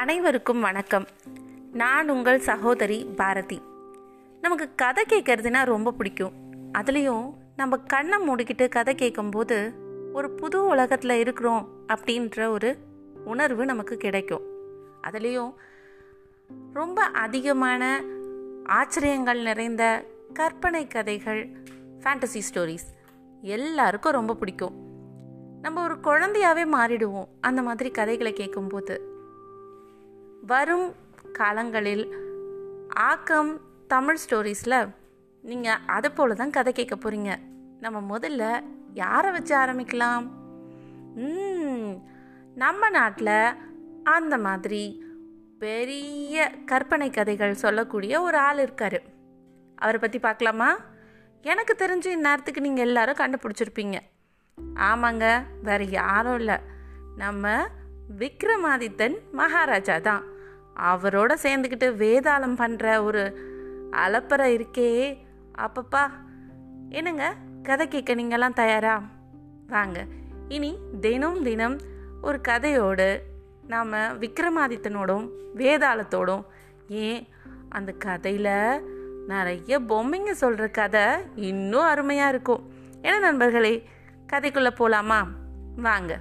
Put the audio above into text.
அனைவருக்கும் வணக்கம். நான் உங்கள் சகோதரி பாரதி. நமக்கு கதை கேட்கறதுனா ரொம்ப பிடிக்கும். அதுலேயும் நம்ம கண்ணை மூடிக்கிட்டு கதை கேட்கும்போது ஒரு புது உலகத்தில் இருக்கிறோம் அப்படின்ற ஒரு உணர்வு நமக்கு கிடைக்கும். அதுலேயும் ரொம்ப அதிகமான ஆச்சரியங்கள் நிறைந்த கற்பனை கதைகள் ஃபேண்டசி ஸ்டோரிஸ் எல்லாருக்கும் ரொம்ப பிடிக்கும். நம்ம ஒரு குழந்தையாவே மாறிடுவோம் அந்த மாதிரி கதைகளை கேட்கும்போது. வரும் காலங்களில் ஆக்கம் தமிழ் ஸ்டோரிஸில் நீங்கள் அதை போல தான் கதை கேட்க போகிறீங்க நம்ம முதல்ல யாரை வச்சு ஆரம்பிக்கலாம்? ம், நம்ம நாட்டில் அந்த மாதிரி பெரிய கற்பனை கதைகள் சொல்லக்கூடிய ஒரு ஆள் இருக்கார். அவரை பற்றி பார்க்கலாமா? எனக்கு தெரிஞ்சு இந்நேரத்துக்கு நீங்கள் எல்லாரும் கண்டுபிடிச்சிருப்பீங்க. ஆமாங்க வேற யாரும் இல்லை. நம்ம விக்ரமாதித்தன் மகாராஜா தான். அவரோட சேர்ந்துக்கிட்டு வேதாளம் பண்ணுற ஒரு அலப்பறை இருக்கே. அப்பப்பா என்னங்க? கதை கேட்க நீங்கள்லாம் தயாரா? வாங்க இனி தினம் தினம் ஒரு கதையோடு நாம் விக்ரமாதித்தனோடும் வேதாளத்தோடும் ஏன் அந்த கதையில் நிறைய பொம்மைங்க சொல்கிற கதை இன்னும் அருமையாக இருக்கும். என்ன நண்பர்களே கதைக்குள்ளே போகலாமா வாங்க.